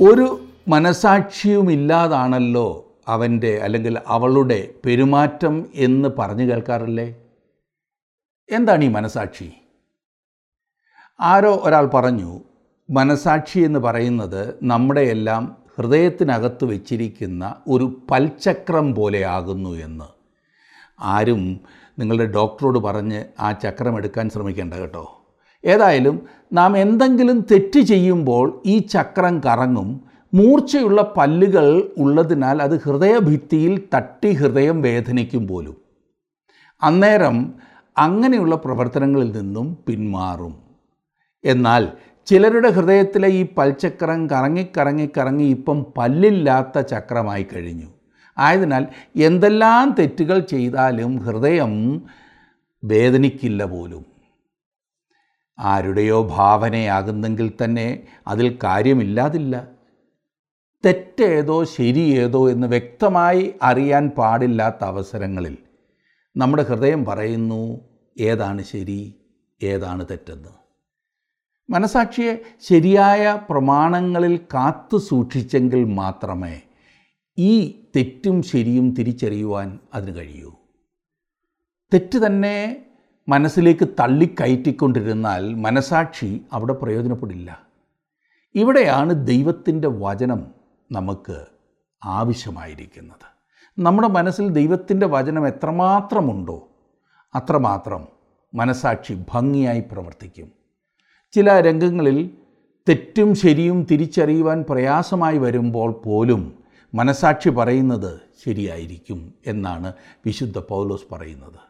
ഒരു മനസാക്ഷിയുമില്ലാതാണല്ലോ അവന്റെ അല്ലെങ്കിൽ അവളുടെ പെരുമാറ്റം എന്ന് പറഞ്ഞു കേൾക്കാറില്ലേ? എന്താണ് ഈ മനസാക്ഷി? ആരോ ഒരാൾ പറഞ്ഞു മനസാക്ഷി എന്ന് പറയുന്നത് നമ്മുടെ എല്ലാം ഹൃദയത്തിനകത്ത് വെച്ചിരിക്കുന്ന ഒരു പൽചക്രം പോലെയാകുന്നു എന്ന്. ആരും നിങ്ങളുടെ ഡോക്ടറോട് പറഞ്ഞ് ആ ചക്രം എടുക്കാൻ ശ്രമിക്കേണ്ട കേട്ടോ. ഏതായാലും നാം എന്തെങ്കിലും തെറ്റ് ചെയ്യുമ്പോൾ ഈ ചക്രം കറങ്ങും. മൂർച്ചയുള്ള പല്ലുകൾ ഉള്ളതിനാൽ അത് ഹൃദയഭിത്തിയിൽ തട്ടി ഹൃദയം വേദനിക്കും പോലും. അന്നേരം അങ്ങനെയുള്ള പ്രവർത്തനങ്ങളിൽ നിന്നും പിന്മാറും. എന്നാൽ ചിലരുടെ ഹൃദയത്തിലെ ഈ പൽചക്രം കറങ്ങി കറങ്ങി കറങ്ങി ഇപ്പം പല്ലില്ലാത്ത ചക്രമായി കഴിഞ്ഞു. ആയതിനാൽ എന്തെല്ലാം തെറ്റുകൾ ചെയ്താലും ഹൃദയം വേദനിക്കില്ല പോലും. ആരുടെയോ ഭാവനയാകുന്നെങ്കിൽ തന്നെ അതിൽ കാര്യമില്ലാതില്ല. തെറ്റേതോ ശരിയേതോ എന്ന് വ്യക്തമായി അറിയാൻ പാടില്ലാത്ത അവസരങ്ങളിൽ നമ്മുടെ ഹൃദയം പറയുന്നു ഏതാണ് ശരി ഏതാണ് തെറ്റെന്ന്? മനസാക്ഷിയെ ശരിയായ പ്രമാണങ്ങളിൽ കാത്തു സൂക്ഷിച്ചെങ്കിൽ മാത്രമേ ഈ തെറ്റും ശരിയും തിരിച്ചറിയുവാൻ അതിന് കഴിയൂ. തെറ്റ് തന്നെ മനസ്സിലേക്ക് തള്ളിക്കയറ്റിക്കൊണ്ടിരുന്നാൽ മനസാക്ഷി അവിടെ പ്രയോജനപ്പെടില്ല. ഇവിടെയാണ് ദൈവത്തിന്റെ വചനം നമുക്ക് ആവശ്യമായിരിക്കുന്നത്. നമ്മുടെ മനസ്സിൽ ദൈവത്തിന്റെ വചനം എത്രമാത്രമുണ്ടോ അത്രമാത്രം മനസാക്ഷി ഭംഗിയായി പ്രവർത്തിക്കും. ചില രംഗങ്ങളിൽ തെറ്റും ശരിയും തിരിച്ചറിയുവാൻ പ്രയാസമായി വരുമ്പോൾ പോലും മനസാക്ഷി പറയുന്നത് ശരിയായിരിക്കും എന്നാണ് വിശുദ്ധ പൗലോസ് പറയുന്നത്.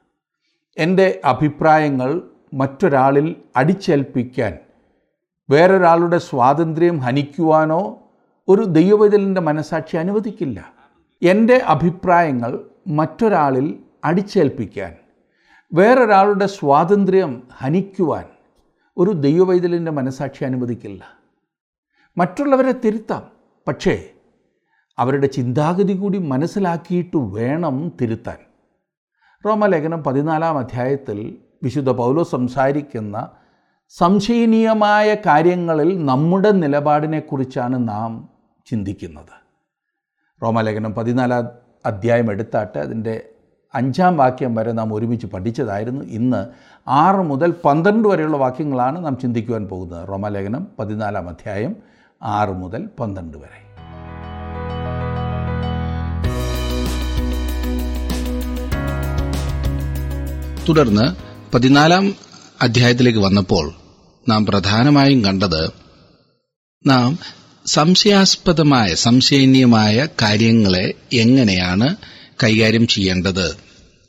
എന്റെ അഭിപ്രായങ്ങൾ മറ്റൊരാളിൽ അടിച്ചേൽപ്പിക്കാൻ വേറൊരാളുടെ സ്വാതന്ത്ര്യം ഹനിക്കുവാനോ ഒരു ദൈവവൈതലിന്റെ മനസാക്ഷി അനുവദിക്കില്ല. എന്റെ അഭിപ്രായങ്ങൾ മറ്റൊരാളിൽ അടിച്ചേൽപ്പിക്കാൻ വേറൊരാളുടെ സ്വാതന്ത്ര്യം ഹനിക്കുവാൻ ഒരു ദൈവവൈതലിന്റെ മനസാക്ഷി അനുവദിക്കില്ല. മറ്റുള്ളവരെ തിരുത്താം പക്ഷേ അവരുടെ ചിന്താഗതി കൂടി മനസ്സിലാക്കിയിട്ട് വേണം തിരുത്താൻ. റോമലേഖനം പതിനാലാം അധ്യായത്തിൽ വിശുദ്ധ പൗലോ സംസാരിക്കുന്ന സംശയനീയമായ കാര്യങ്ങളിൽ നമ്മുടെ നിലപാടിനെക്കുറിച്ചാണ് നാം ചിന്തിക്കുന്നത്. റോമലേഖനം പതിനാലാം അധ്യായം എടുത്താട്ട് അതിന്റെ അഞ്ചാം വാക്യം വരെ നാം ഒരുമിച്ച് പഠിച്ചതായിരുന്നു. ഇന്ന് ആറ് മുതൽ പന്ത്രണ്ട് വരെയുള്ള വാക്യങ്ങളാണ് നാം ചിന്തിക്കുവാൻ പോകുന്നത്. റോമലേഖനം പതിനാലാം അധ്യായം ആറ് മുതൽ പന്ത്രണ്ട് വരെ. തുടർന്ന് പതിനാലാം അധ്യായത്തിലേക്ക് വന്നപ്പോൾ നാം പ്രധാനമായും കണ്ടത് നാം സംശയാസ്പദമായ സംശയനീയമായ കാര്യങ്ങളെ എങ്ങനെയാണ് കൈകാര്യം ചെയ്യേണ്ടത്?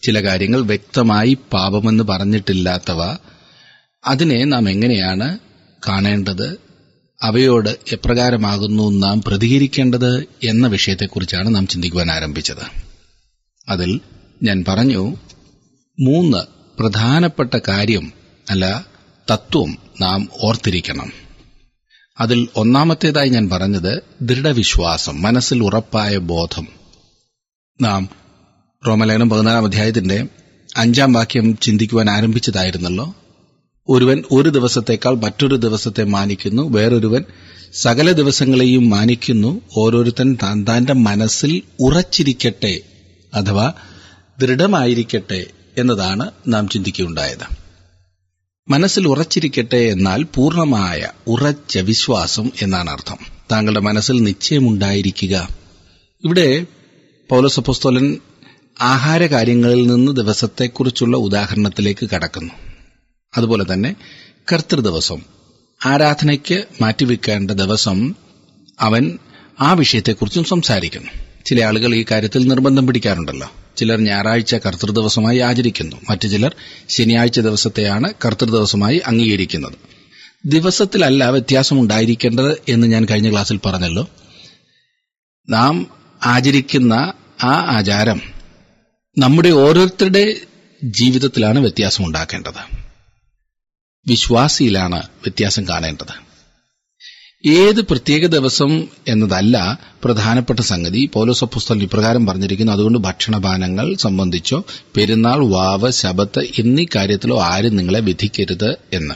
ചില കാര്യങ്ങൾ വ്യക്തമായി പാപമെന്ന് പറഞ്ഞിട്ടില്ലാത്തവ അതിനെ നാം എങ്ങനെയാണ് കാണേണ്ടത്? അവയോട് എപ്രകാരമാകുന്നു നാം പ്രതികരിക്കേണ്ടത് എന്ന വിഷയത്തെക്കുറിച്ചാണ് നാം ചിന്തിക്കുവാൻ ആരംഭിച്ചത്. അതിൽ ഞാൻ പറഞ്ഞു മൂന്ന് പ്രധാനപ്പെട്ട കാര്യം അല്ല തത്വം നാം ഓർത്തിരിക്കണം. അതിൽ ഒന്നാമത്തേതായി ഞാൻ പറഞ്ഞത് ദൃഢവിശ്വാസം മനസ്സിൽ ഉറപ്പായ ബോധം. നാം റോമലേഖനം പതിനാലാം അധ്യായത്തിന്റെ അഞ്ചാം വാക്യം ചിന്തിക്കുവാൻ ആരംഭിച്ചതായിരുന്നല്ലോ. ഒരുവൻ ഒരു ദിവസത്തേക്കാൾ മറ്റൊരു ദിവസത്തെ മാനിക്കുന്നു വേറൊരുവൻ സകല ദിവസങ്ങളെയും മാനിക്കുന്നു ഓരോരുത്തൻ താൻ തന്റെ മനസ്സിൽ ഉറച്ചിരിക്കട്ടെ അഥവാ ദൃഢമായിരിക്കട്ടെ എന്നതാണ് നാം ചിന്തിക്കുകയുണ്ടായത്. മനസ്സിൽ ഉറച്ചിരിക്കട്ടെ എന്നാൽ പൂർണമായ ഉറച്ച വിശ്വാസം എന്നാണ് അർത്ഥം. താങ്കളുടെ മനസ്സിൽ നിശ്ചയമുണ്ടായിരിക്കുക. ഇവിടെ പൗലസപ്പോസ്തോലൻ ആഹാര കാര്യങ്ങളിൽ നിന്ന് ദിവസത്തെക്കുറിച്ചുള്ള ഉദാഹരണത്തിലേക്ക് കടക്കുന്നു. അതുപോലെ തന്നെ കർത്തൃദിവസം ആരാധനയ്ക്ക് മാറ്റിവെക്കേണ്ട ദിവസം അവൻ ആ വിഷയത്തെക്കുറിച്ചും സംസാരിക്കുന്നു. ചില ആളുകൾ ഈ കാര്യത്തിൽ നിർബന്ധം പിടിക്കാറുണ്ടല്ലോ. ചിലർ ഞായറാഴ്ച കർത്തൃദിവസമായി ആചരിക്കുന്നു. മറ്റു ചിലർ ശനിയാഴ്ച ദിവസത്തെയാണ് കർത്തൃദിവസമായി അംഗീകരിക്കുന്നത്. ദിവസത്തിലല്ല വ്യത്യാസമുണ്ടായിരിക്കേണ്ടത് എന്ന് ഞാൻ കഴിഞ്ഞ ക്ലാസ്സിൽ പറഞ്ഞല്ലോ. നാം ആചരിക്കുന്ന ആ ആചാരം നമ്മുടെ ഓരോരുത്തരുടെ ജീവിതത്തിലാണ് വ്യത്യാസമുണ്ടാക്കേണ്ടത്. വിശ്വാസിയിലാണ് വ്യത്യാസം കാണേണ്ടത്. ഏത് പ്രത്യേക ദിവസം എന്നതല്ല പ്രധാനപ്പെട്ട സംഗതി. പൗലോസപ്പുസ്തകൻ ഇപ്രകാരം പറഞ്ഞിരിക്കുന്നു അതുകൊണ്ട് ഭക്ഷണപാനങ്ങൾ സംബന്ധിച്ചോ പെരുന്നാൾ വാവ് ശബത്ത് എന്നീ കാര്യത്തിലോ ആരും നിങ്ങളെ വിധിക്കരുത് എന്ന്.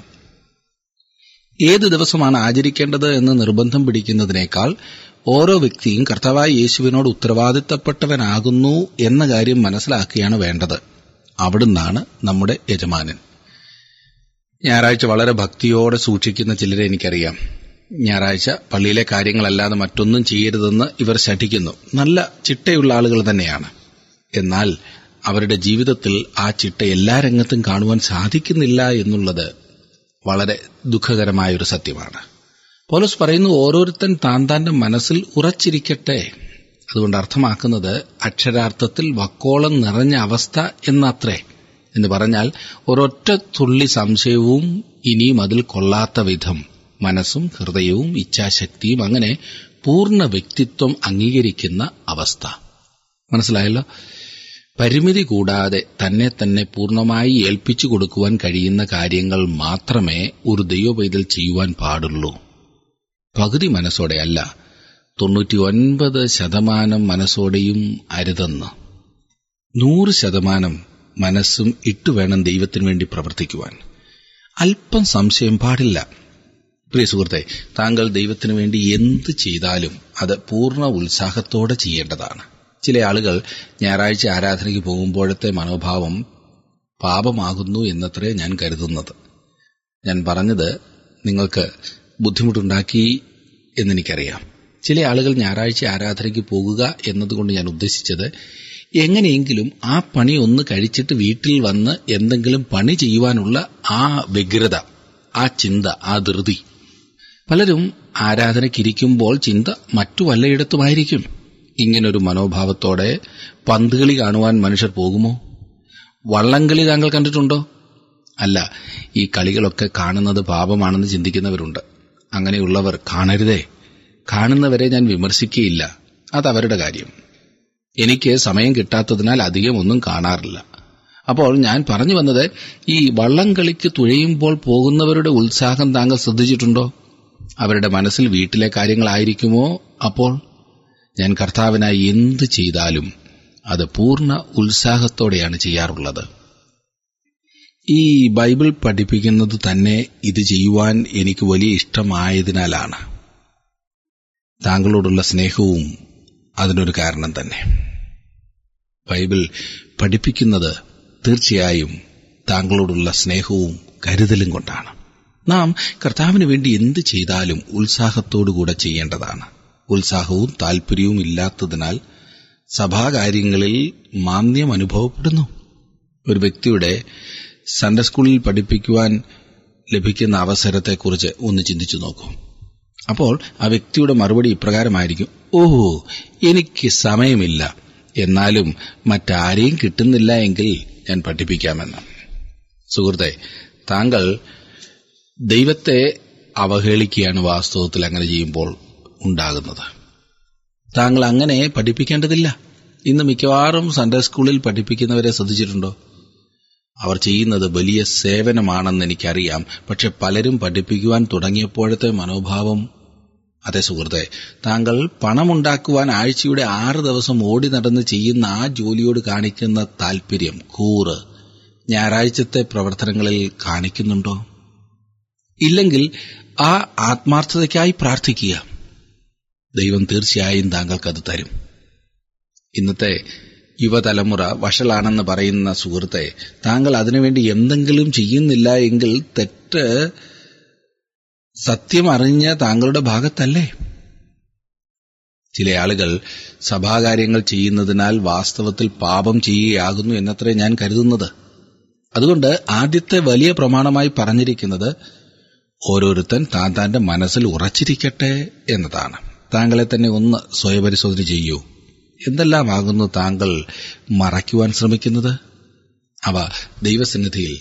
ഏത് ദിവസമാണ് ആചരിക്കേണ്ടത് എന്ന് നിർബന്ധം പിടിക്കുന്നതിനേക്കാൾ ഓരോ വ്യക്തിയും കർത്താവായ യേശുവിനോട് ഉത്തരവാദിത്തപ്പെട്ടവനാകുന്നു എന്ന കാര്യം മനസ്സിലാക്കുകയാണ് വേണ്ടത്. അവിടുന്നാണ് നമ്മുടെ യജമാനൻ. ഞായറാഴ്ച വളരെ ഭക്തിയോടെ സൂക്ഷിക്കുന്ന ചിലരെ എനിക്കറിയാം. ഞായറാഴ്ച പള്ളിയിലെ കാര്യങ്ങളല്ലാതെ മറ്റൊന്നും ചെയ്യരുതെന്ന് ഇവർ ശഠിക്കുന്നു. നല്ല ചിട്ടയുള്ള ആളുകൾ തന്നെയാണ്. എന്നാൽ അവരുടെ ജീവിതത്തിൽ ആ ചിട്ട എല്ലാ രംഗത്തും കാണുവാൻ സാധിക്കുന്നില്ല എന്നുള്ളത് വളരെ ദുഃഖകരമായൊരു സത്യമാണ്. പോലീസ് പറയുന്നു ഓരോരുത്തൻ താൻ താന്റെ മനസ്സിൽ ഉറച്ചിരിക്കട്ടെ. അതുകൊണ്ട് അർത്ഥമാക്കുന്നത് അക്ഷരാർത്ഥത്തിൽ വക്കോളം നിറഞ്ഞ അവസ്ഥ എന്നത്രേ. എന്ന് പറഞ്ഞാൽ ഒരൊറ്റ തുള്ളി സംശയവും ഇനിയും അതിൽ കൊള്ളാത്ത വിധം. മനസ്സും ഹൃദയവും ഇച്ഛാശക്തിയും അങ്ങനെ പൂർണ വ്യക്തിത്വം അംഗീകരിക്കുന്ന അവസ്ഥ. മനസ്സിലായല്ലോ? പരിമിതി കൂടാതെ തന്നെ തന്നെ പൂർണമായി ഏൽപ്പിച്ചു കൊടുക്കുവാൻ കഴിയുന്ന കാര്യങ്ങൾ മാത്രമേ ഒരു ദൈവപൈതൽ ചെയ്യുവാൻ പാടുള്ളൂ. പകുതി മനസ്സോടെ അല്ല തൊണ്ണൂറ്റി ഒൻപത് ശതമാനം മനസ്സോടെയും അരുതെന്ന്. നൂറ് ശതമാനം മനസ്സും ഇട്ടുവേണം ദൈവത്തിനു വേണ്ടി പ്രവർത്തിക്കുവാൻ. അല്പം സംശയം പാടില്ല. പ്രിയ സുഹൃത്തെ താങ്കൾ ദൈവത്തിനു വേണ്ടി എന്ത് ചെയ്താലും അത് പൂർണ ഉത്സാഹത്തോടെ ചെയ്യേണ്ടതാണ്. ചില ആളുകൾ ഞായറാഴ്ച ആരാധനയ്ക്ക് പോകുമ്പോഴത്തെ മനോഭാവം പാപമാകുന്നു എന്നത്രേ ഞാൻ കരുതുന്നത്. ഞാൻ പറഞ്ഞത് നിങ്ങൾക്ക് ബുദ്ധിമുട്ടുണ്ടാക്കി എന്നെനിക്കറിയാം. ചില ആളുകൾ ഞായറാഴ്ച ആരാധനയ്ക്ക് പോകുക എന്നതുകൊണ്ട് ഞാൻ ഉദ്ദേശിച്ചത് എങ്ങനെയെങ്കിലും ആ പണി ഒന്ന് കഴിച്ചിട്ട് വീട്ടിൽ വന്ന് എന്തെങ്കിലും പണി ചെയ്യുവാനുള്ള ആ വ്യഗ്രത ആ ചിന്ത ആ ധൃതി പലരും ആരാധനയ്ക്കിരിക്കുമ്പോൾ ചിന്ത മറ്റു വല്ലയിടത്തുമായിരിക്കും. ഇങ്ങനൊരു മനോഭാവത്തോടെ പന്തുകളി കാണുവാൻ മനുഷ്യർ പോകുമോ? വള്ളംകളി താങ്കൾ കണ്ടിട്ടുണ്ടോ? അല്ല ഈ കളികളൊക്കെ കാണുന്നത് പാപമാണെന്ന് ചിന്തിക്കുന്നവരുണ്ട്. അങ്ങനെയുള്ളവർ കാണരുതേ. കാണുന്നവരെ ഞാൻ വിമർശിക്കുകയില്ല. അതവരുടെ കാര്യം. എനിക്ക് സമയം കിട്ടാത്തതിനാൽ അധികം ഒന്നും കാണാറില്ല. അപ്പോൾ ഞാൻ പറഞ്ഞു വന്നത് ഈ വള്ളംകളിക്ക് തുഴയുമ്പോൾ പോകുന്നവരുടെ ഉത്സാഹം താങ്കൾ ശ്രദ്ധിച്ചിട്ടുണ്ടോ? അവരുടെ മനസ്സിൽ വീട്ടിലെ കാര്യങ്ങളായിരിക്കുമോ? അപ്പോൾ ഞാൻ കർത്താവിനായി എന്ത് ചെയ്താലും അത് പൂർണ ഉത്സാഹത്തോടെയാണ് ചെയ്യാറുള്ളത്. ഈ ബൈബിൾ പഠിപ്പിക്കുന്നത് തന്നെ ഇത് ചെയ്യുവാൻ എനിക്ക് വലിയ ഇഷ്ടമായതിനാലാണ്. താങ്കളോടുള്ള സ്നേഹവും അതിനൊരു കാരണം തന്നെ. ബൈബിൾ പഠിപ്പിക്കുന്നത് തീർച്ചയായും താങ്കളോടുള്ള സ്നേഹവും കരുതലും കൊണ്ടാണ്. നാം കർത്താവിന് വേണ്ടി എന്ത് ചെയ്താലും ഉത്സാഹത്തോടുകൂടെ ചെയ്യേണ്ടതാണ്. ഉത്സാഹവും താൽപ്പര്യവും ഇല്ലാത്തതിനാൽ സഭാകാര്യങ്ങളിൽ മാന്ദ്യം അനുഭവപ്പെടുന്നു. ഒരു വ്യക്തിയുടെ സൺഡേ സ്കൂളിൽ പഠിപ്പിക്കുവാൻ ലഭിക്കുന്ന അവസരത്തെക്കുറിച്ച് ഒന്ന് ചിന്തിച്ചു നോക്കൂ. അപ്പോൾ ആ വ്യക്തിയുടെ മറുപടി ഇപ്രകാരമായിരിക്കും ഓഹോ എനിക്ക് സമയമില്ല. എന്നാലും മറ്റാരെയും കിട്ടുന്നില്ല എങ്കിൽ ഞാൻ പഠിപ്പിക്കാമെന്ന്. സുഹൃത്തെ താങ്കൾ ദൈവത്തെ അവഹേളിക്കുകയാണ് വാസ്തവത്തിൽ അങ്ങനെ ചെയ്യുമ്പോൾ ഉണ്ടാകുന്നത്. താങ്കൾ അങ്ങനെ പഠിപ്പിക്കേണ്ടതില്ല. ഇന്ന് മിക്കവാറും സൺഡേ സ്കൂളിൽ പഠിപ്പിക്കുന്നവരെ ശ്രദ്ധിച്ചിട്ടുണ്ടോ? അവർ ചെയ്യുന്നത് വലിയ സേവനമാണെന്ന് എനിക്കറിയാം. പക്ഷെ പലരും പഠിപ്പിക്കുവാൻ തുടങ്ങിയപ്പോഴത്തെ മനോഭാവം അതെ സുഹൃത്തെ താങ്കൾ പണമുണ്ടാക്കുവാൻ ആഴ്ചയുടെ ആറ് ദിവസം ഓടി നടന്ന് ചെയ്യുന്ന ആ ജോലിയോട് കാണിക്കുന്ന താല്പര്യം കൂറ് ഞായറാഴ്ചത്തെ പ്രവർത്തനങ്ങളിൽ കാണിക്കുന്നുണ്ടോ? ഇല്ലെങ്കിൽ ആ ആത്മാർത്ഥതയ്ക്കായി പ്രാർത്ഥിക്കുക. ദൈവം തീർച്ചയായും താങ്കൾക്കത് തരും. ഇന്നത്തെ യുവതലമുറ വഷളാണെന്ന് പറയുന്ന സുഹൃത്തെ താങ്കൾ അതിനുവേണ്ടി എന്തെങ്കിലും ചെയ്യുന്നില്ല എങ്കിൽ തെറ്റ് സത്യം അറിഞ്ഞ താങ്കളുടെ ഭാഗത്തല്ലേ? ചില ആളുകൾ സഭാകാര്യങ്ങൾ ചെയ്യുന്നതിനാൽ വാസ്തവത്തിൽ പാപം ചെയ്യുകയാകുന്നു എന്നത്രേ ഞാൻ കരുതുന്നത്. അതുകൊണ്ട് ആദ്യത്തെ വലിയ പ്രമാണമായി പറഞ്ഞിരിക്കുന്നത് ഓരോരുത്തൻ താൻ താന്റെ മനസ്സിൽ ഉറച്ചിരിക്കട്ടെ എന്നതാണ്. താങ്കളെ തന്നെ ഒന്ന് സ്വയപരിശോധന ചെയ്യൂ. എന്തെല്ലാമാകുന്നു താങ്കൾ മറയ്ക്കുവാൻ ശ്രമിക്കുന്നത്? അവ ദൈവസന്നിധിയിൽ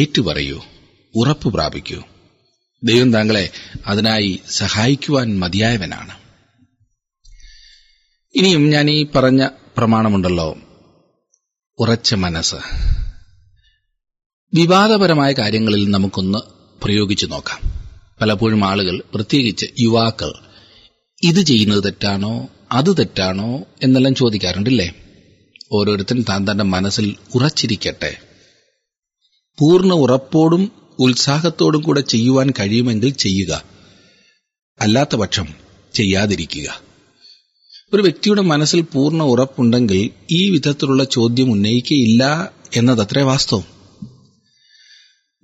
ഏറ്റുപറയൂ ഉറപ്പ് പ്രാപിക്കൂ. ദൈവം താങ്കളെ അതിനായി സഹായിക്കുവാൻ മതിയായവനാണ്. ഇനിയും ഞാൻ ഈ പറഞ്ഞ പ്രമാണമുണ്ടല്ലോ. ഉറച്ച മനസ്സ്. വിവാദപരമായ കാര്യങ്ങളിൽ നമുക്കൊന്ന് പ്രയോഗിച്ചു നോക്കാം. പലപ്പോഴും ആളുകൾ പ്രത്യേകിച്ച് യുവാക്കൾ ഇത് ചെയ്യുന്നത് തെറ്റാണോ അത് തെറ്റാണോ എന്നെല്ലാം ചോദിക്കാറുണ്ടല്ലേ? ഓരോരുത്തൻ താൻ തന്റെ മനസ്സിൽ ഉറച്ചിരിക്കട്ടെ. പൂർണ ഉറപ്പോടും ഉത്സാഹത്തോടും കൂടെ ചെയ്യുവാൻ കഴിയുമെങ്കിൽ ചെയ്യുക. അല്ലാത്ത പക്ഷം ചെയ്യാതിരിക്കുക. ഒരു വ്യക്തിയുടെ മനസ്സിൽ പൂർണ ഉറപ്പുണ്ടെങ്കിൽ ഈ വിധത്തിലുള്ള ചോദ്യം ഉന്നയിക്കയില്ല എന്നതത്രേ വാസ്തവം.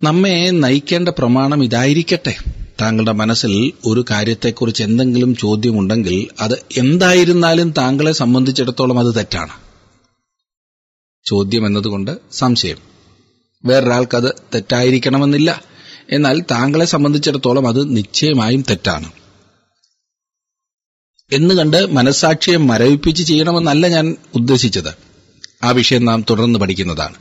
നമ്മെ നയിക്കേണ്ട പ്രമാണം ഇതായിരിക്കട്ടെ. താങ്കളുടെ മനസ്സിൽ ഒരു കാര്യത്തെക്കുറിച്ച് എന്തെങ്കിലും ചോദ്യമുണ്ടെങ്കിൽ അത് എന്തായിരുന്നാലും താങ്കളെ സംബന്ധിച്ചിടത്തോളം അത് തെറ്റാണ്. ചോദ്യം എന്നതുകൊണ്ട് സംശയം. വേറൊരാൾക്കത് തെറ്റായിരിക്കണമെന്നില്ല. എന്നാൽ താങ്കളെ സംബന്ധിച്ചിടത്തോളം അത് നിശ്ചയമായും തെറ്റാണ്. എന്ന് മനസാക്ഷിയെ മരവിപ്പിച്ച് ചെയ്യണമെന്നല്ല ഞാൻ ഉദ്ദേശിച്ചത്. ആ വിഷയം നാം തുടർന്ന് പഠിക്കുന്നതാണ്.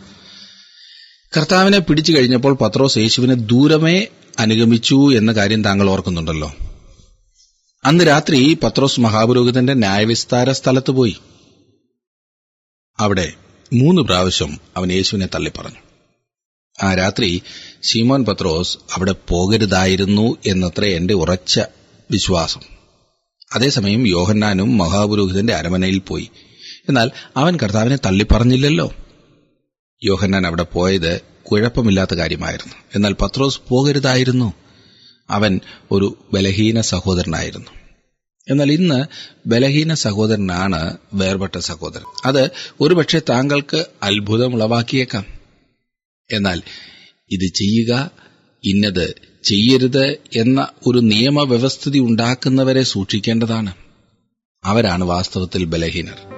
കർത്താവിനെ പിടിച്ചു കഴിഞ്ഞപ്പോൾ പത്രോസ് യേശുവിനെ ദൂരമേ അനുഗമിച്ചു എന്ന കാര്യം താങ്കൾ ഓർക്കുന്നുണ്ടല്ലോ. അന്ന് രാത്രി പത്രോസ് മഹാപുരോഹിതന്റെ ന്യായവിസ്താര സ്ഥലത്ത് പോയി. അവിടെ മൂന്ന് പ്രാവശ്യം അവൻ യേശുവിനെ തള്ളിപ്പറഞ്ഞു. ആ രാത്രി ശീമോൻ പത്രോസ് അവിടെ പോകരുതായിരുന്നു എന്നത്ര എന്റെ ഉറച്ച വിശ്വാസം. അതേസമയം യോഹന്നാനും മഹാപുരോഹിതന്റെ അരമനയിൽ പോയി. എന്നാൽ അവൻ കർത്താവിനെ തള്ളിപ്പറഞ്ഞില്ലല്ലോ. യോഹന്നാൻ അവിടെ പോയത് കുഴപ്പമില്ലാത്ത കാര്യമായിരുന്നു. എന്നാൽ പത്രോസ് പോകരുതായിരുന്നു. അവൻ ഒരു ബലഹീന സഹോദരനായിരുന്നു. എന്നാൽ ഇന്ന് ബലഹീന സഹോദരനാണ് വേർപെട്ട സഹോദരൻ. അത് ഒരുപക്ഷെ താങ്കൾക്ക് അത്ഭുതം ഉളവാക്കിയേക്കാം. എന്നാൽ ഇത് ചെയ്യുക ഇന്നത് ചെയ്യരുത് എന്ന ഒരു നിയമവ്യവസ്ഥിതി ഉണ്ടാക്കുന്നവരെ സൂക്ഷിക്കേണ്ടതാണ്. അവരാണ് വാസ്തവത്തിൽ ബലഹീനർ.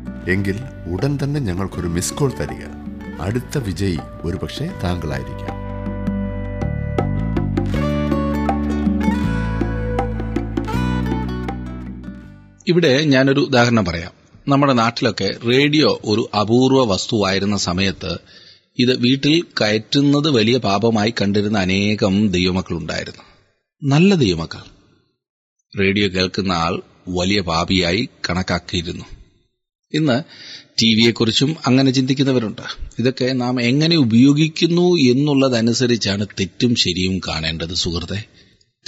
എങ്കിൽ ഉടൻ തന്നെ ഞങ്ങൾക്കൊരു മിസ് കോൾ തരിക. അടുത്ത വിജയി ഒരുപക്ഷെ താങ്കളായിരിക്കാം. ഇവിടെ ഞാനൊരു ഉദാഹരണം പറയാം. നമ്മുടെ നാട്ടിലൊക്കെ റേഡിയോ ഒരു അപൂർവ വസ്തുവായിരുന്ന സമയത്ത് ഇത് വീട്ടിൽ കയറ്റുന്നത് വലിയ പാപമായി കണ്ടിരുന്ന അനേകം ദൈവമക്കളുണ്ടായിരുന്നു. നല്ല ദൈവമക്കൾ. റേഡിയോ കേൾക്കുന്ന ആൾ വലിയ പാപിയായി കണക്കാക്കിയിരുന്നു. ഇന്ന് ടി വിയെക്കുറിച്ചും അങ്ങനെ ചിന്തിക്കുന്നവരുണ്ട്. ഇതൊക്കെ നാം എങ്ങനെ ഉപയോഗിക്കുന്നു എന്നുള്ളതനുസരിച്ചാണ് തെറ്റും ശരിയും കാണേണ്ടത് സുഹൃത്തെ.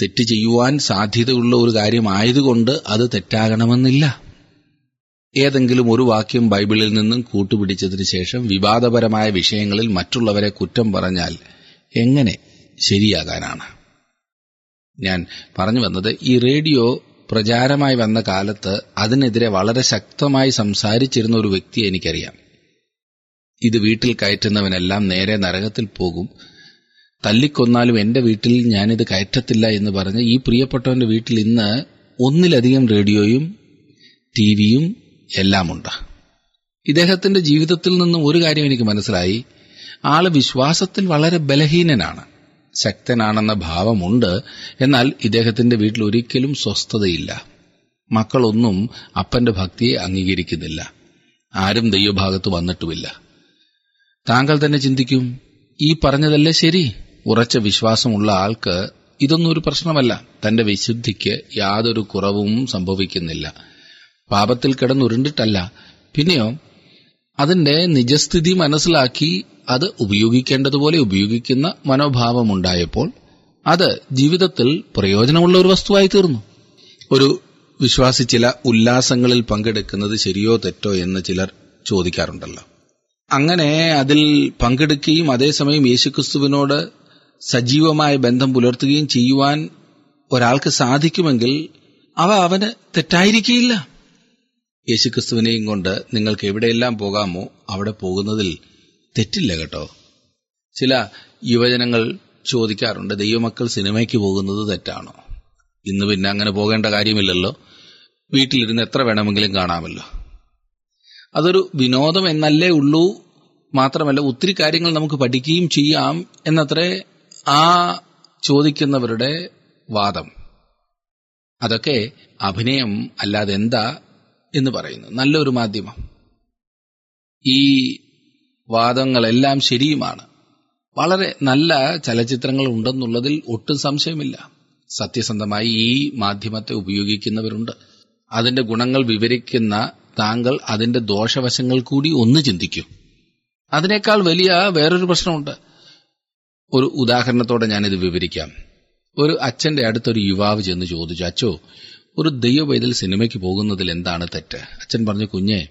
തെറ്റ് ചെയ്യുവാൻ സാധ്യതയുള്ള ഒരു കാര്യമായതുകൊണ്ട് അത് തെറ്റാകണമെന്നില്ല. ഏതെങ്കിലും ഒരു വാക്യം ബൈബിളിൽ നിന്നും കൂട്ടുപിടിച്ചതിന് ശേഷം വിവാദപരമായ വിഷയങ്ങളിൽ മറ്റുള്ളവരെ കുറ്റം പറഞ്ഞാൽ എങ്ങനെ ശരിയാകാനാണ്? ഞാൻ പറഞ്ഞു വന്നത് ഈ റേഡിയോ പ്രചാരമായി വന്ന കാലത്ത് അതിനെതിരെ വളരെ ശക്തമായി സംസാരിച്ചിരുന്ന ഒരു വ്യക്തിയെ എനിക്കറിയാം. ഇത് വീട്ടിൽ കയറ്റുന്നവനെല്ലാം നേരെ നരകത്തിൽ പോകും. തല്ലിക്കൊന്നാലും എന്റെ വീട്ടിൽ ഞാനിത് കയറ്റത്തില്ല എന്ന് പറഞ്ഞ് ഈ പ്രിയപ്പെട്ടവന്റെ വീട്ടിൽ ഇന്ന് ഒന്നിലധികം റേഡിയോയും ടി വിയും എല്ലാമുണ്ട്. ഇദ്ദേഹത്തിന്റെ ജീവിതത്തിൽ നിന്നും ഒരു കാര്യം എനിക്ക് മനസ്സിലായി. ആൾ വിശ്വാസത്തിൽ വളരെ ബലഹീനനാണ്. ശക്തനാണെന്ന ഭാവമുണ്ട്. എന്നാൽ ഇദ്ദേഹത്തിന്റെ വീട്ടിൽ ഒരിക്കലും സ്വസ്ഥതയില്ല. മക്കളൊന്നും അപ്പന്റെ ഭക്തിയെ അംഗീകരിക്കുന്നില്ല. ആരും ദൈവഭാഗത്ത് വന്നിട്ടുമില്ല. താങ്കൾ തന്നെ ചിന്തിക്കും ഈ പറഞ്ഞതല്ലേ ശരി? ഉറച്ച വിശ്വാസമുള്ള ആൾക്ക് ഇതൊന്നും ഒരു പ്രശ്നമല്ല. തന്റെ വിശുദ്ധിക്ക് യാതൊരു കുറവും സംഭവിക്കുന്നില്ല. പാപത്തിൽ കിടന്നുരുണ്ടിട്ടല്ല. പിന്നെയോ അതിന്റെ നിജസ്ഥിതി മനസ്സിലാക്കി അത് ഉപയോഗിക്കേണ്ടതുപോലെ ഉപയോഗിക്കുന്ന മനോഭാവമുണ്ടായപ്പോൾ അത് ജീവിതത്തിൽ പ്രയോജനമുള്ള ഒരു വസ്തുവായി തീർന്നു. ഒരു വിശ്വാസി ചില ഉല്ലാസങ്ങളിൽ പങ്കെടുക്കുന്നത് ശരിയോ തെറ്റോ എന്ന് ചിലർ ചോദിക്കാറുണ്ടല്ലോ. അങ്ങനെ അതിൽ പങ്കെടുക്കുകയും അതേസമയം യേശുക്രിസ്തുവിനോട് സജീവമായ ബന്ധം പുലർത്തുകയും ചെയ്യുവാൻ ഒരാൾക്ക് സാധിക്കുമെങ്കിൽ അവ അവന് തെറ്റായിരിക്കില്ല യേശുക്രിസ്തുവിനെയും കൊണ്ട് നിങ്ങൾക്ക് എവിടെയെല്ലാം പോകാമോ അവിടെ പോകുന്നതിൽ തെറ്റില്ല കേട്ടോ. ചില യുവജനങ്ങൾ ചോദിക്കാറുണ്ട് ദൈവമക്കൾ സിനിമയ്ക്ക് പോകുന്നത് തെറ്റാണോ? ഇന്ന് പിന്നെ അങ്ങനെ പോകേണ്ട കാര്യമില്ലല്ലോ. വീട്ടിലിരുന്ന് എത്ര വേണമെങ്കിലും കാണാമല്ലോ. അതൊരു വിനോദം എന്നല്ലേ ഉള്ളൂ. മാത്രമല്ല ഒത്തിരി കാര്യങ്ങൾ നമുക്ക് പഠിക്കുകയും ചെയ്യാം എന്നത്രേ ആ ചോദിക്കുന്നവരുടെ വാദം. അതൊക്കെ അഭിനയം അല്ലാതെ എന്താ എന്ന് പറയുന്നു. നല്ലൊരു മാധ്യമം. ഈ വാദങ്ങളെല്ലാം ശരിയുമാണ്. വളരെ നല്ല ചലച്ചിത്രങ്ങൾ ഉണ്ടെന്നുള്ളതിൽ ഒട്ടും സംശയമില്ല. സത്യസന്ധമായി ഈ മാധ്യമത്തെ ഉപയോഗിക്കുന്നവരുണ്ട്. അതിന്റെ ഗുണങ്ങൾ വിവരിക്കുന്ന താങ്കൾ അതിന്റെ ദോഷവശങ്ങൾ കൂടി ഒന്ന് ചിന്തിക്കൂ. അതിനേക്കാൾ വലിയ വേറൊരു പ്രശ്നമുണ്ട്. ഒരു ഉദാഹരണത്തോടെ ഞാനിത് വിവരിക്കാം. ഒരു അച്ഛന്റെ അടുത്തൊരു യുവാവ് ചെന്ന് ചോദിച്ചു അച്ചോ ഒരു ദൈവവൈതൽ സിനിമയ്ക്ക് പോകുന്നതിൽ എന്താണ് തെറ്റ്? അച്ഛൻ പറഞ്ഞു കുഞ്ഞെ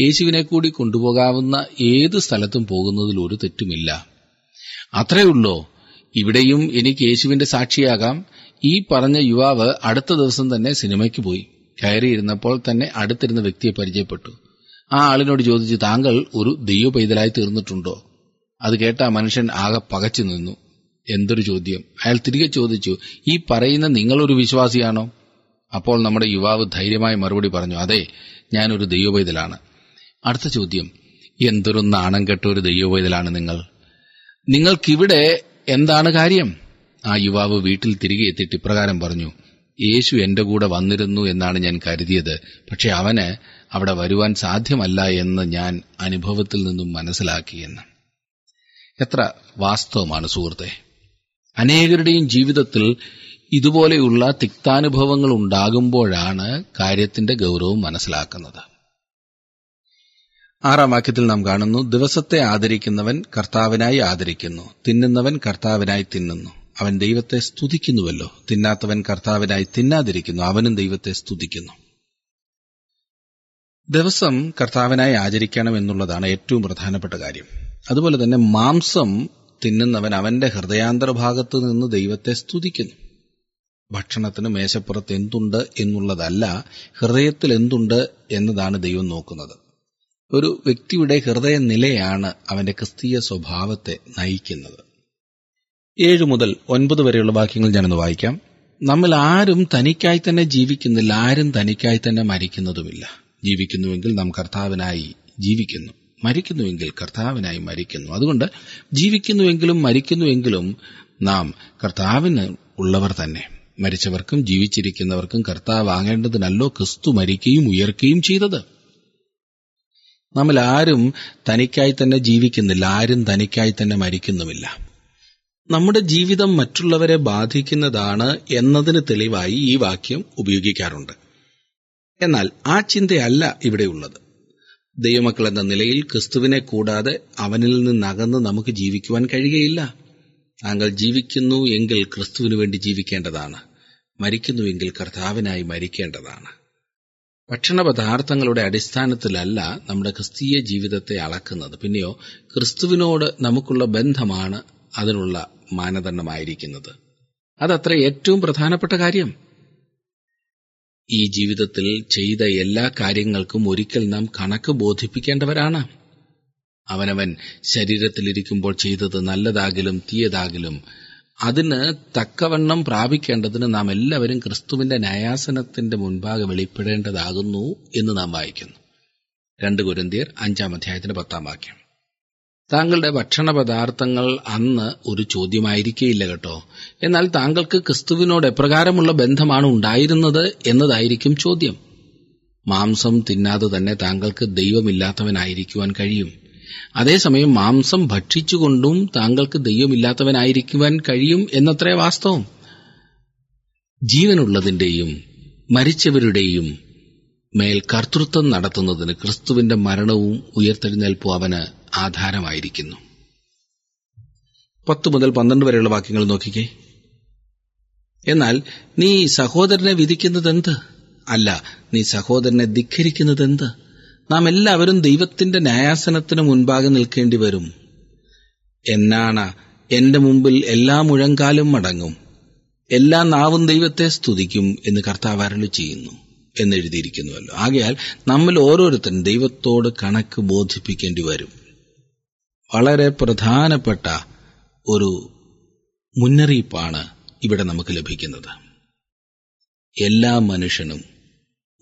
യേശുവിനെ കൂടി കൊണ്ടുപോകാവുന്ന ഏത് സ്ഥലത്തും പോകുന്നതിൽ ഒരു തെറ്റുമില്ല. അത്രയുള്ളോ ഇവിടെയും എനിക്ക് യേശുവിന്റെ സാക്ഷിയാകാം. ഈ പറഞ്ഞ യുവാവ് അടുത്ത ദിവസം തന്നെ സിനിമയ്ക്ക് പോയി. കയറിയിരുന്നപ്പോൾ തന്നെ അടുത്തിരുന്ന വ്യക്തിയെ പരിചയപ്പെട്ടു. ആ ആളിനോട് ചോദിച്ചു താങ്കൾ ഒരു ദൈവ പൈതലായി തീർന്നിട്ടുണ്ടോ? അത് കേട്ട മനുഷ്യൻ ആകെ പകച്ചു നിന്നു. എന്തൊരു ചോദ്യം. അയാൾ തിരികെ ചോദിച്ചു ഈ പറയുന്ന നിങ്ങളൊരു വിശ്വാസിയാണോ? അപ്പോൾ നമ്മുടെ യുവാവ് ധൈര്യമായി മറുപടി പറഞ്ഞു അതെ ഞാനൊരു ദൈവവൈതലാണ് അടുത്ത ചോദ്യം എന്തൊരു നാണം കെട്ട ഒരു ദൈവവൈതലാണ് നിങ്ങൾ? നിങ്ങൾക്കിവിടെ എന്താണ് കാര്യം? ആ യുവാവ് വീട്ടിൽ തിരികെ എത്തിയിട്ട് ഇപ്രകാരം പറഞ്ഞു യേശു എന്റെ കൂടെ വന്നിരുന്നു എന്നാണ് ഞാൻ കരുതിയത് പക്ഷെ അവന് അവിടെ വരുവാൻ സാധ്യമല്ല എന്ന് ഞാൻ അനുഭവത്തിൽ നിന്നും മനസ്സിലാക്കിയെന്ന് എത്ര വാസ്തവമാണ് സുഹൃത്തെ. അനേകരുടെയും ജീവിതത്തിൽ ഇതുപോലെയുള്ള തിക്താനുഭവങ്ങൾ ഉണ്ടാകുമ്പോഴാണ് കാര്യത്തിന്റെ ഗൗരവം മനസ്സിലാക്കുന്നത്. ആറാം വാക്യത്തിൽ നാം കാണുന്നു ദിവസത്തെ ആദരിക്കുന്നവൻ കർത്താവിനായി ആദരിക്കുന്നു തിന്നുന്നവൻ കർത്താവിനായി തിന്നുന്നു. അവൻ ദൈവത്തെ സ്തുതിക്കുന്നുവല്ലോ. തിന്നാത്തവൻ കർത്താവിനായി തിന്നാതിരിക്കുന്നു അവനും ദൈവത്തെ സ്തുതിക്കുന്നു. ദിവസം കർത്താവിനായി ആചരിക്കണം എന്നുള്ളതാണ് ഏറ്റവും പ്രധാനപ്പെട്ട കാര്യം. അതുപോലെ തന്നെ മാംസം തിന്നുന്നവൻ അവന്റെ ഹൃദയാന്തരഭാഗത്ത് നിന്ന് ദൈവത്തെ സ്തുതിക്കുന്നു. ഭക്ഷണത്തിന് മേശപ്പുറത്ത് എന്തുണ്ട് എന്നുള്ളതല്ല ഹൃദയത്തിൽ എന്തുണ്ട് എന്നതാണ് ദൈവം നോക്കുന്നത്. ഒരു വ്യക്തിയുടെ ഹൃദയ നിലയാണ് അവന്റെ ക്രിസ്തീയ സ്വഭാവത്തെ നയിക്കുന്നത്. ഏഴ് മുതൽ ഒൻപത് വരെയുള്ള വാക്യങ്ങൾ ഞാനൊന്ന് വായിക്കാം. നമ്മൾ ആരും തനിക്കായി തന്നെ ജീവിക്കുന്നില്ല ആരും തനിക്കായി തന്നെ മരിക്കുന്നതുമില്ല. ജീവിക്കുന്നുവെങ്കിൽ നാം കർത്താവിനായി ജീവിക്കുന്നു. മരിക്കുന്നുവെങ്കിൽ കർത്താവിനായി മരിക്കുന്നു. അതുകൊണ്ട് ജീവിക്കുന്നുവെങ്കിലും മരിക്കുന്നുവെങ്കിലും നാം കർത്താവിന് ഉള്ളവർ തന്നെ. മരിച്ചവർക്കും ജീവിച്ചിരിക്കുന്നവർക്കും കർത്താവ് ആകേണ്ടതിനല്ലോ ക്രിസ്തു മരിക്കുകയും ഉയർക്കുകയും ചെയ്തത്. നമ്മൾ ആരും തനിക്കായി തന്നെ ജീവിക്കുന്നില്ല ആരും തനിക്കായി തന്നെ മരിക്കുന്നുമില്ല. നമ്മുടെ ജീവിതം മറ്റുള്ളവരെ ബാധിക്കുന്നതാണ് എന്നതിന് തെളിവായി ഈ വാക്യം ഉപയോഗിക്കാറുണ്ട്. എന്നാൽ ആ ചിന്തയല്ല ഇവിടെയുള്ളത് ദൈവമക്കൾ എന്ന നിലയിൽ ക്രിസ്തുവിനെ കൂടാതെ അവനിൽ നിന്നകന്ന് നമുക്ക് ജീവിക്കുവാൻ കഴിയുകയില്ല. താങ്കൾ ജീവിക്കുന്നു എങ്കിൽ ക്രിസ്തുവിനു വേണ്ടി ജീവിക്കേണ്ടതാണ്. മരിക്കുന്നുവെങ്കിൽ കർത്താവിനായി മരിക്കേണ്ടതാണ്. ഭക്ഷണപദാർത്ഥങ്ങളുടെ അടിസ്ഥാനത്തിലല്ല നമ്മുടെ ക്രിസ്തീയ ജീവിതത്തെ അളക്കുന്നത്. പിന്നെയോ ക്രിസ്തുവിനോട് നമുക്കുള്ള ബന്ധമാണ് അതിനുള്ള മാനദണ്ഡമായിരിക്കുന്നത്. അതത്ര ഏറ്റവും പ്രധാനപ്പെട്ട കാര്യം. ഈ ജീവിതത്തിൽ ചെയ്ത എല്ലാ കാര്യങ്ങൾക്കും ഒരിക്കൽ നാം കണക്ക് ബോധിപ്പിക്കേണ്ടവരാണ്. അവനവൻ ശരീരത്തിലിരിക്കുമ്പോൾ ചെയ്തത് നല്ലതാകിലും തീയതാകിലും അതിന് തക്കവണ്ണം പ്രാപിക്കേണ്ടതിന് നാം എല്ലാവരും ക്രിസ്തുവിന്റെ ന്യായാസനത്തിന്റെ മുൻപാകെ വെളിപ്പെടേണ്ടതാകുന്നു എന്ന് നാം വായിക്കുന്നു. രണ്ട് കുരന്തിയർ അഞ്ചാം അധ്യായത്തിന് പത്താം വാക്യം. താങ്കളുടെ ഭക്ഷണ പദാർത്ഥങ്ങൾ അന്ന് ഒരു ചോദ്യമായിരിക്കേയില്ല കേട്ടോ. എന്നാൽ താങ്കൾക്ക് ക്രിസ്തുവിനോട് എപ്രകാരമുള്ള ബന്ധമാണ് ഉണ്ടായിരുന്നത് എന്നതായിരിക്കും ചോദ്യം. മാംസം തിന്നാതെ തന്നെ താങ്കൾക്ക് ദൈവമില്ലാത്തവനായിരിക്കുവാൻ കഴിയും. അതേസമയം മാംസം ഭക്ഷിച്ചുകൊണ്ടും താങ്കൾക്ക് ദൈവമില്ലാത്തവനായിരിക്കുവാൻ കഴിയും എന്നത്രേ വാസ്തവം. ജീവനുള്ളതിന്റെയും മരിച്ചവരുടെയും മേൽ കർത്തൃത്വം നടത്തുന്നതിന് ക്രിസ്തുവിന്റെ മരണവും ഉയർത്തെഴുന്നേൽപ്പും അവന് ആധാരമായിരിക്കുന്നു. പത്ത് മുതൽ പന്ത്രണ്ട് വരെയുള്ള വാക്യങ്ങൾ നോക്കിക്കേ. എന്നാൽ നീ സഹോദരനെ വിധിക്കുന്നതെന്ത്? അല്ല നീ സഹോദരനെ ധിഖരിക്കുന്നതെന്ത് നാം എല്ലാവരും ദൈവത്തിന്റെ ന്യായാസനത്തിന് മുൻപാകെ നിൽക്കേണ്ടി വരും. എന്നാണ് എന്റെ മുമ്പിൽ എല്ലാ മുഴങ്കാലും മടങ്ങും. എല്ലാ നാവും ദൈവത്തെ സ്തുതിക്കും എന്ന് കർത്താവ് ചെയ്യുന്നു എന്നെഴുതിയിരിക്കുന്നുവല്ലോ. ആകയാൽ നമ്മൾ ഓരോരുത്തരും ദൈവത്തോട് കണക്ക് ബോധിപ്പിക്കേണ്ടി വരും. വളരെ പ്രധാനപ്പെട്ട ഒരു മുന്നറിയിപ്പാണ് ഇവിടെ നമുക്ക് ലഭിക്കുന്നത്. എല്ലാ മനുഷ്യനും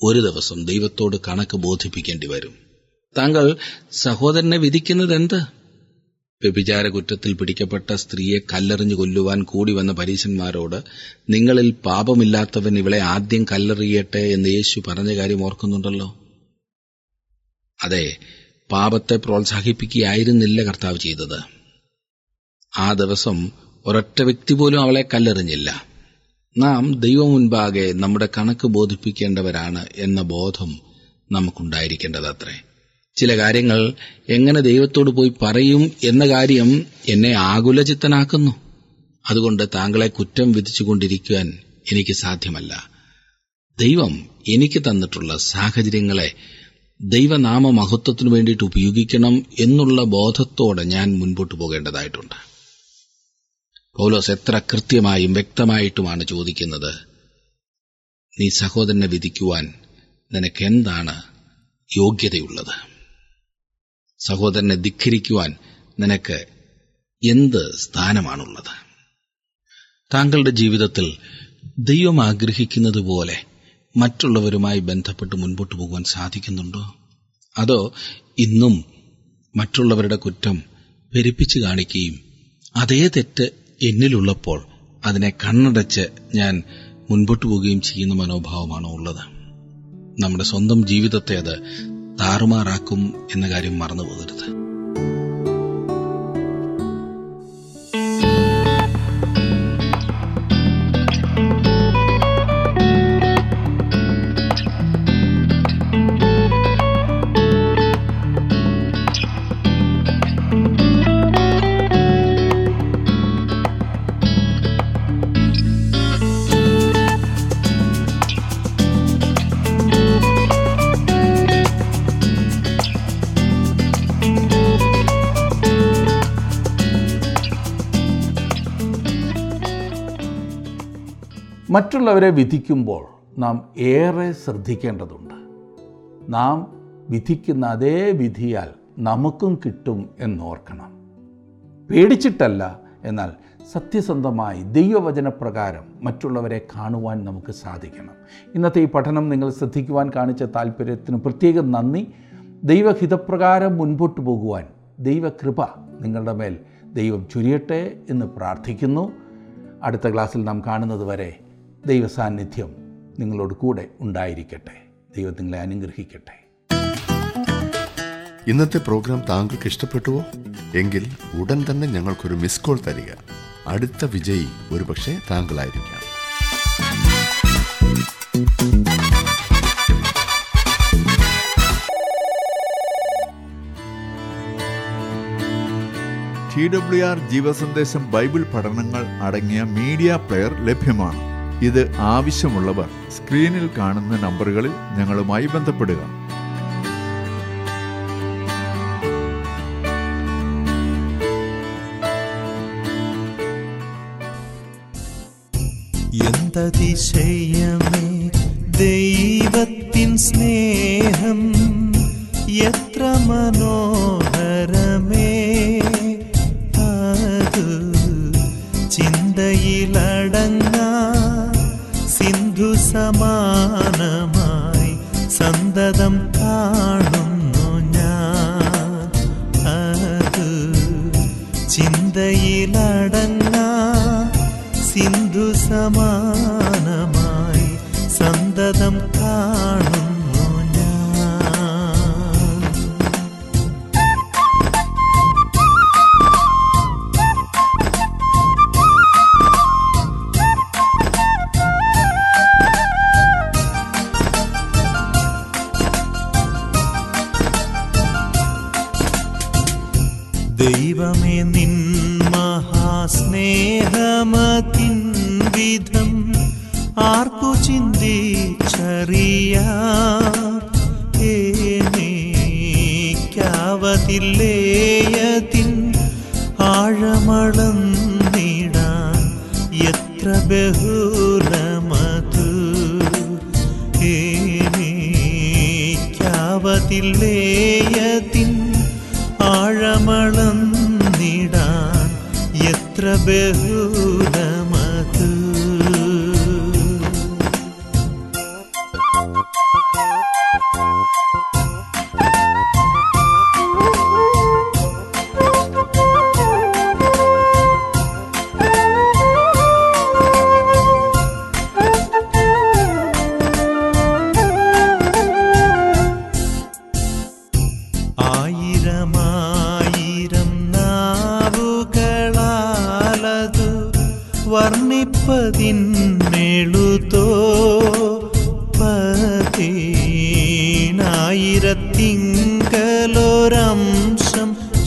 ഒരു ദിവസം ദൈവത്തോട് കണക്ക് ബോധിപ്പിക്കേണ്ടി വരും. താങ്കൾ സഹോദരനെ വിധിക്കുന്നത് എന്ത് വ്യഭിചാര കുറ്റത്തിൽ പിടിക്കപ്പെട്ട സ്ത്രീയെ കല്ലെറിഞ്ഞു കൊല്ലുവാൻ കൂടി വന്ന പരീശന്മാരോട് നിങ്ങളിൽ പാപമില്ലാത്തവൻ ഇവളെ ആദ്യം കല്ലെറിയട്ടെ എന്ന് യേശു പറഞ്ഞ കാര്യം ഓർക്കുന്നുണ്ടല്ലോ. അതെ പാപത്തെ പ്രോത്സാഹിപ്പിക്കുകയായിരുന്നില്ല കർത്താവ് ചെയ്തത്. ആ ദിവസം ഒരൊറ്റ വ്യക്തി പോലും അവളെ കല്ലെറിഞ്ഞില്ല. നാം ദൈവം മുൻപാകെ നമ്മുടെ കണക്ക് ബോധിപ്പിക്കേണ്ടവരാണ് എന്ന ബോധം നമുക്കുണ്ടായിരിക്കേണ്ടതത്രേ. ചില കാര്യങ്ങൾ എങ്ങനെ ദൈവത്തോട് പോയി പറയും എന്ന കാര്യം എന്നെ ആകുലചിത്തനാക്കുന്നു. അതുകൊണ്ട് താങ്കളെ കുറ്റം വിധിച്ചുകൊണ്ടിരിക്കുവാൻ എനിക്ക് സാധ്യമല്ല. ദൈവം എനിക്ക് തന്നിട്ടുള്ള സാഹചര്യങ്ങളെ ദൈവനാമ മഹത്വത്തിനു വേണ്ടിയിട്ട് ഉപയോഗിക്കണം എന്നുള്ള ബോധത്തോടെ ഞാൻ മുൻപോട്ട് പോകേണ്ടതായിട്ടുണ്ട്. പൗലോസ് എത്ര കൃത്യമായും വ്യക്തമായിട്ടുമാണ് ചോദിക്കുന്നത്. നീ സഹോദരനെ വിധിക്കുവാൻ നിനക്ക് എന്താണ് യോഗ്യതയുള്ളത്? സഹോദരനെ ധിഖരിക്കുവാൻ നിനക്ക് എന്ത് സ്ഥാനമാണുള്ളത്? താങ്കളുടെ ജീവിതത്തിൽ ദൈവം ആഗ്രഹിക്കുന്നത് പോലെ മറ്റുള്ളവരുമായി ബന്ധപ്പെട്ട് മുൻപോട്ട് പോകുവാൻ സാധിക്കുന്നുണ്ടോ? അതോ ഇന്നും മറ്റുള്ളവരുടെ കുറ്റം പെരുപ്പിച്ചു കാണിക്കുകയും അതേ തെറ്റ് എന്നിലുള്ളപ്പോൾ അതിനെ കണ്ണടച്ച് ഞാൻ മുൻപോട്ട് പോവുകയും ചെയ്യുന്ന മനോഭാവമാണ് ഉള്ളത്? നമ്മുടെ സ്വന്തം ജീവിതത്തെ അത് താറുമാറാക്കും എന്ന കാര്യം മറന്നു പോകരുത് മറ്റുള്ളവരെ വിധിക്കുമ്പോൾ നാം ഏറെ ശ്രദ്ധിക്കേണ്ടതുണ്ട്. നാം വിധിക്കുന്ന അതേ വിധിയാൽ നമുക്കും കിട്ടും എന്നോർക്കണം. പേടിച്ചിട്ടല്ല എന്നാൽ സത്യസന്ധമായി ദൈവവചനപ്രകാരം മറ്റുള്ളവരെ കാണുവാൻ നമുക്ക് സാധിക്കണം. ഇന്നത്തെ ഈ പഠനം നിങ്ങൾ ശ്രദ്ധിക്കുവാൻ കാണിച്ച താല്പര്യത്തിന് പ്രത്യേകം നന്ദി. ദൈവഹിതപ്രകാരം മുൻപോട്ട് പോകുവാൻ ദൈവകൃപ നിങ്ങളുടെ മേൽ ദൈവം ചുരിയട്ടെ എന്ന് പ്രാർത്ഥിക്കുന്നു. അടുത്ത ക്ലാസ്സിൽ നാം കാണുന്നത് വരെ ദൈവസാന്നിധ്യം നിങ്ങളോട് കൂടെ ഉണ്ടായിരിക്കട്ടെ. ദൈവം നിങ്ങളെ അനുഗ്രഹിക്കട്ടെ. ഇന്നത്തെ പ്രോഗ്രാം താങ്കൾക്ക് ഇഷ്ടപ്പെട്ടുവോ? എങ്കിൽ ഉടൻ തന്നെ ഞങ്ങൾക്കൊരു മിസ് കോൾ തരിക. അടുത്ത വിജയി ഒരുപക്ഷെ താങ്കളായിരിക്കാം. ടി ഡബ്ല്യു ആർ ജീവസന്ദേശം ബൈബിൾ പഠനങ്ങൾ അടങ്ങിയ മീഡിയ പ്ലെയർ ലഭ്യമാണ്. ഇത് ആവശ്യമുള്ളവർ സ്ക്രീനിൽ കാണുന്ന നമ്പറുകളിൽ ഞങ്ങളുമായി ബന്ധപ്പെടുക. എന്തതിശയമേ സന്തതം കാണുന്നു എത്ര ബഹുലമതു ഏനിക്കാവതില്ലേയതിൻ ആഴമളന്നിടാൻ എത്ര ബഹുലമതു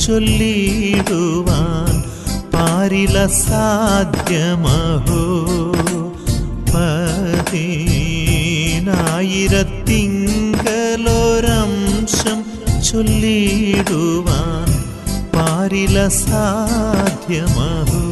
ചൊല്ലിടുവാൻ പാരില സാധ്യമഹോ. പതിനായിരത്തിങ്കലൊരംശം ചൊല്ലിടുവാൻ പാരില സാധ്യമഹോ.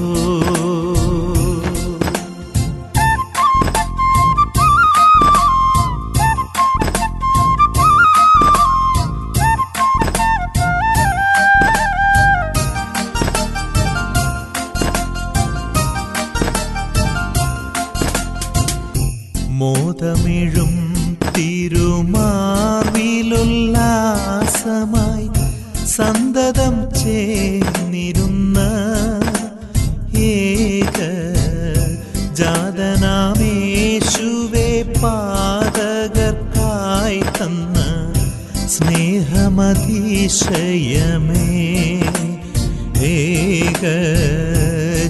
പാതകർക്കായി തന്ന സ്നേഹമതിശയമേ ഏക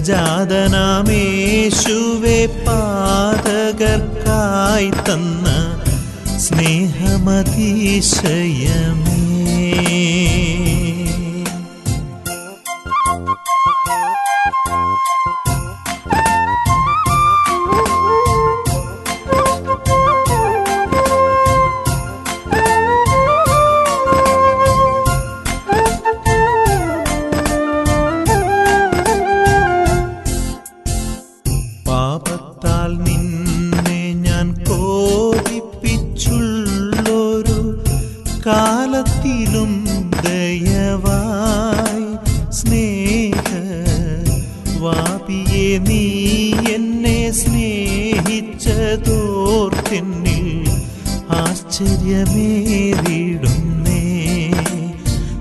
ജാതനാമേശുവേ പാതകർക്കായി തന്ന സ്നേഹമതിശയമേ വാപിയെ നീ എന്നെ സ്നേഹിച്ചതോർത്തിന്നിൽ ആശ്ചര്യമേറിടുന്നേ.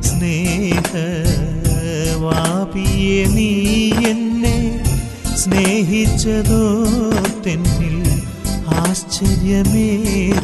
സ്നേഹ വാപിയെ നീ എന്നെ സ്നേഹിച്ചതോർത്തിന്നിൽ തെന്നിൽ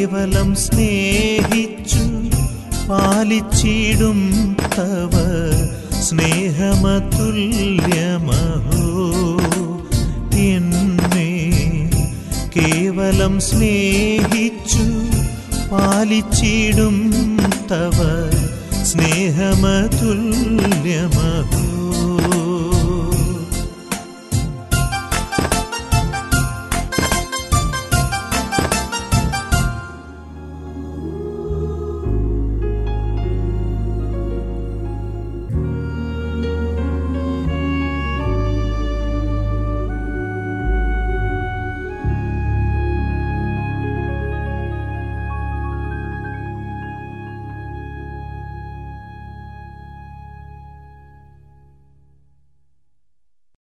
കേവലം സ്നേഹിച്ചു പാലിച്ചിടും തവ സ്നേഹമതുല്യമഹോ. എന്നെ കേവലം സ്നേഹിച്ചു പാലിച്ചിടും തവ സ്നേഹമതുല്യമഹോ.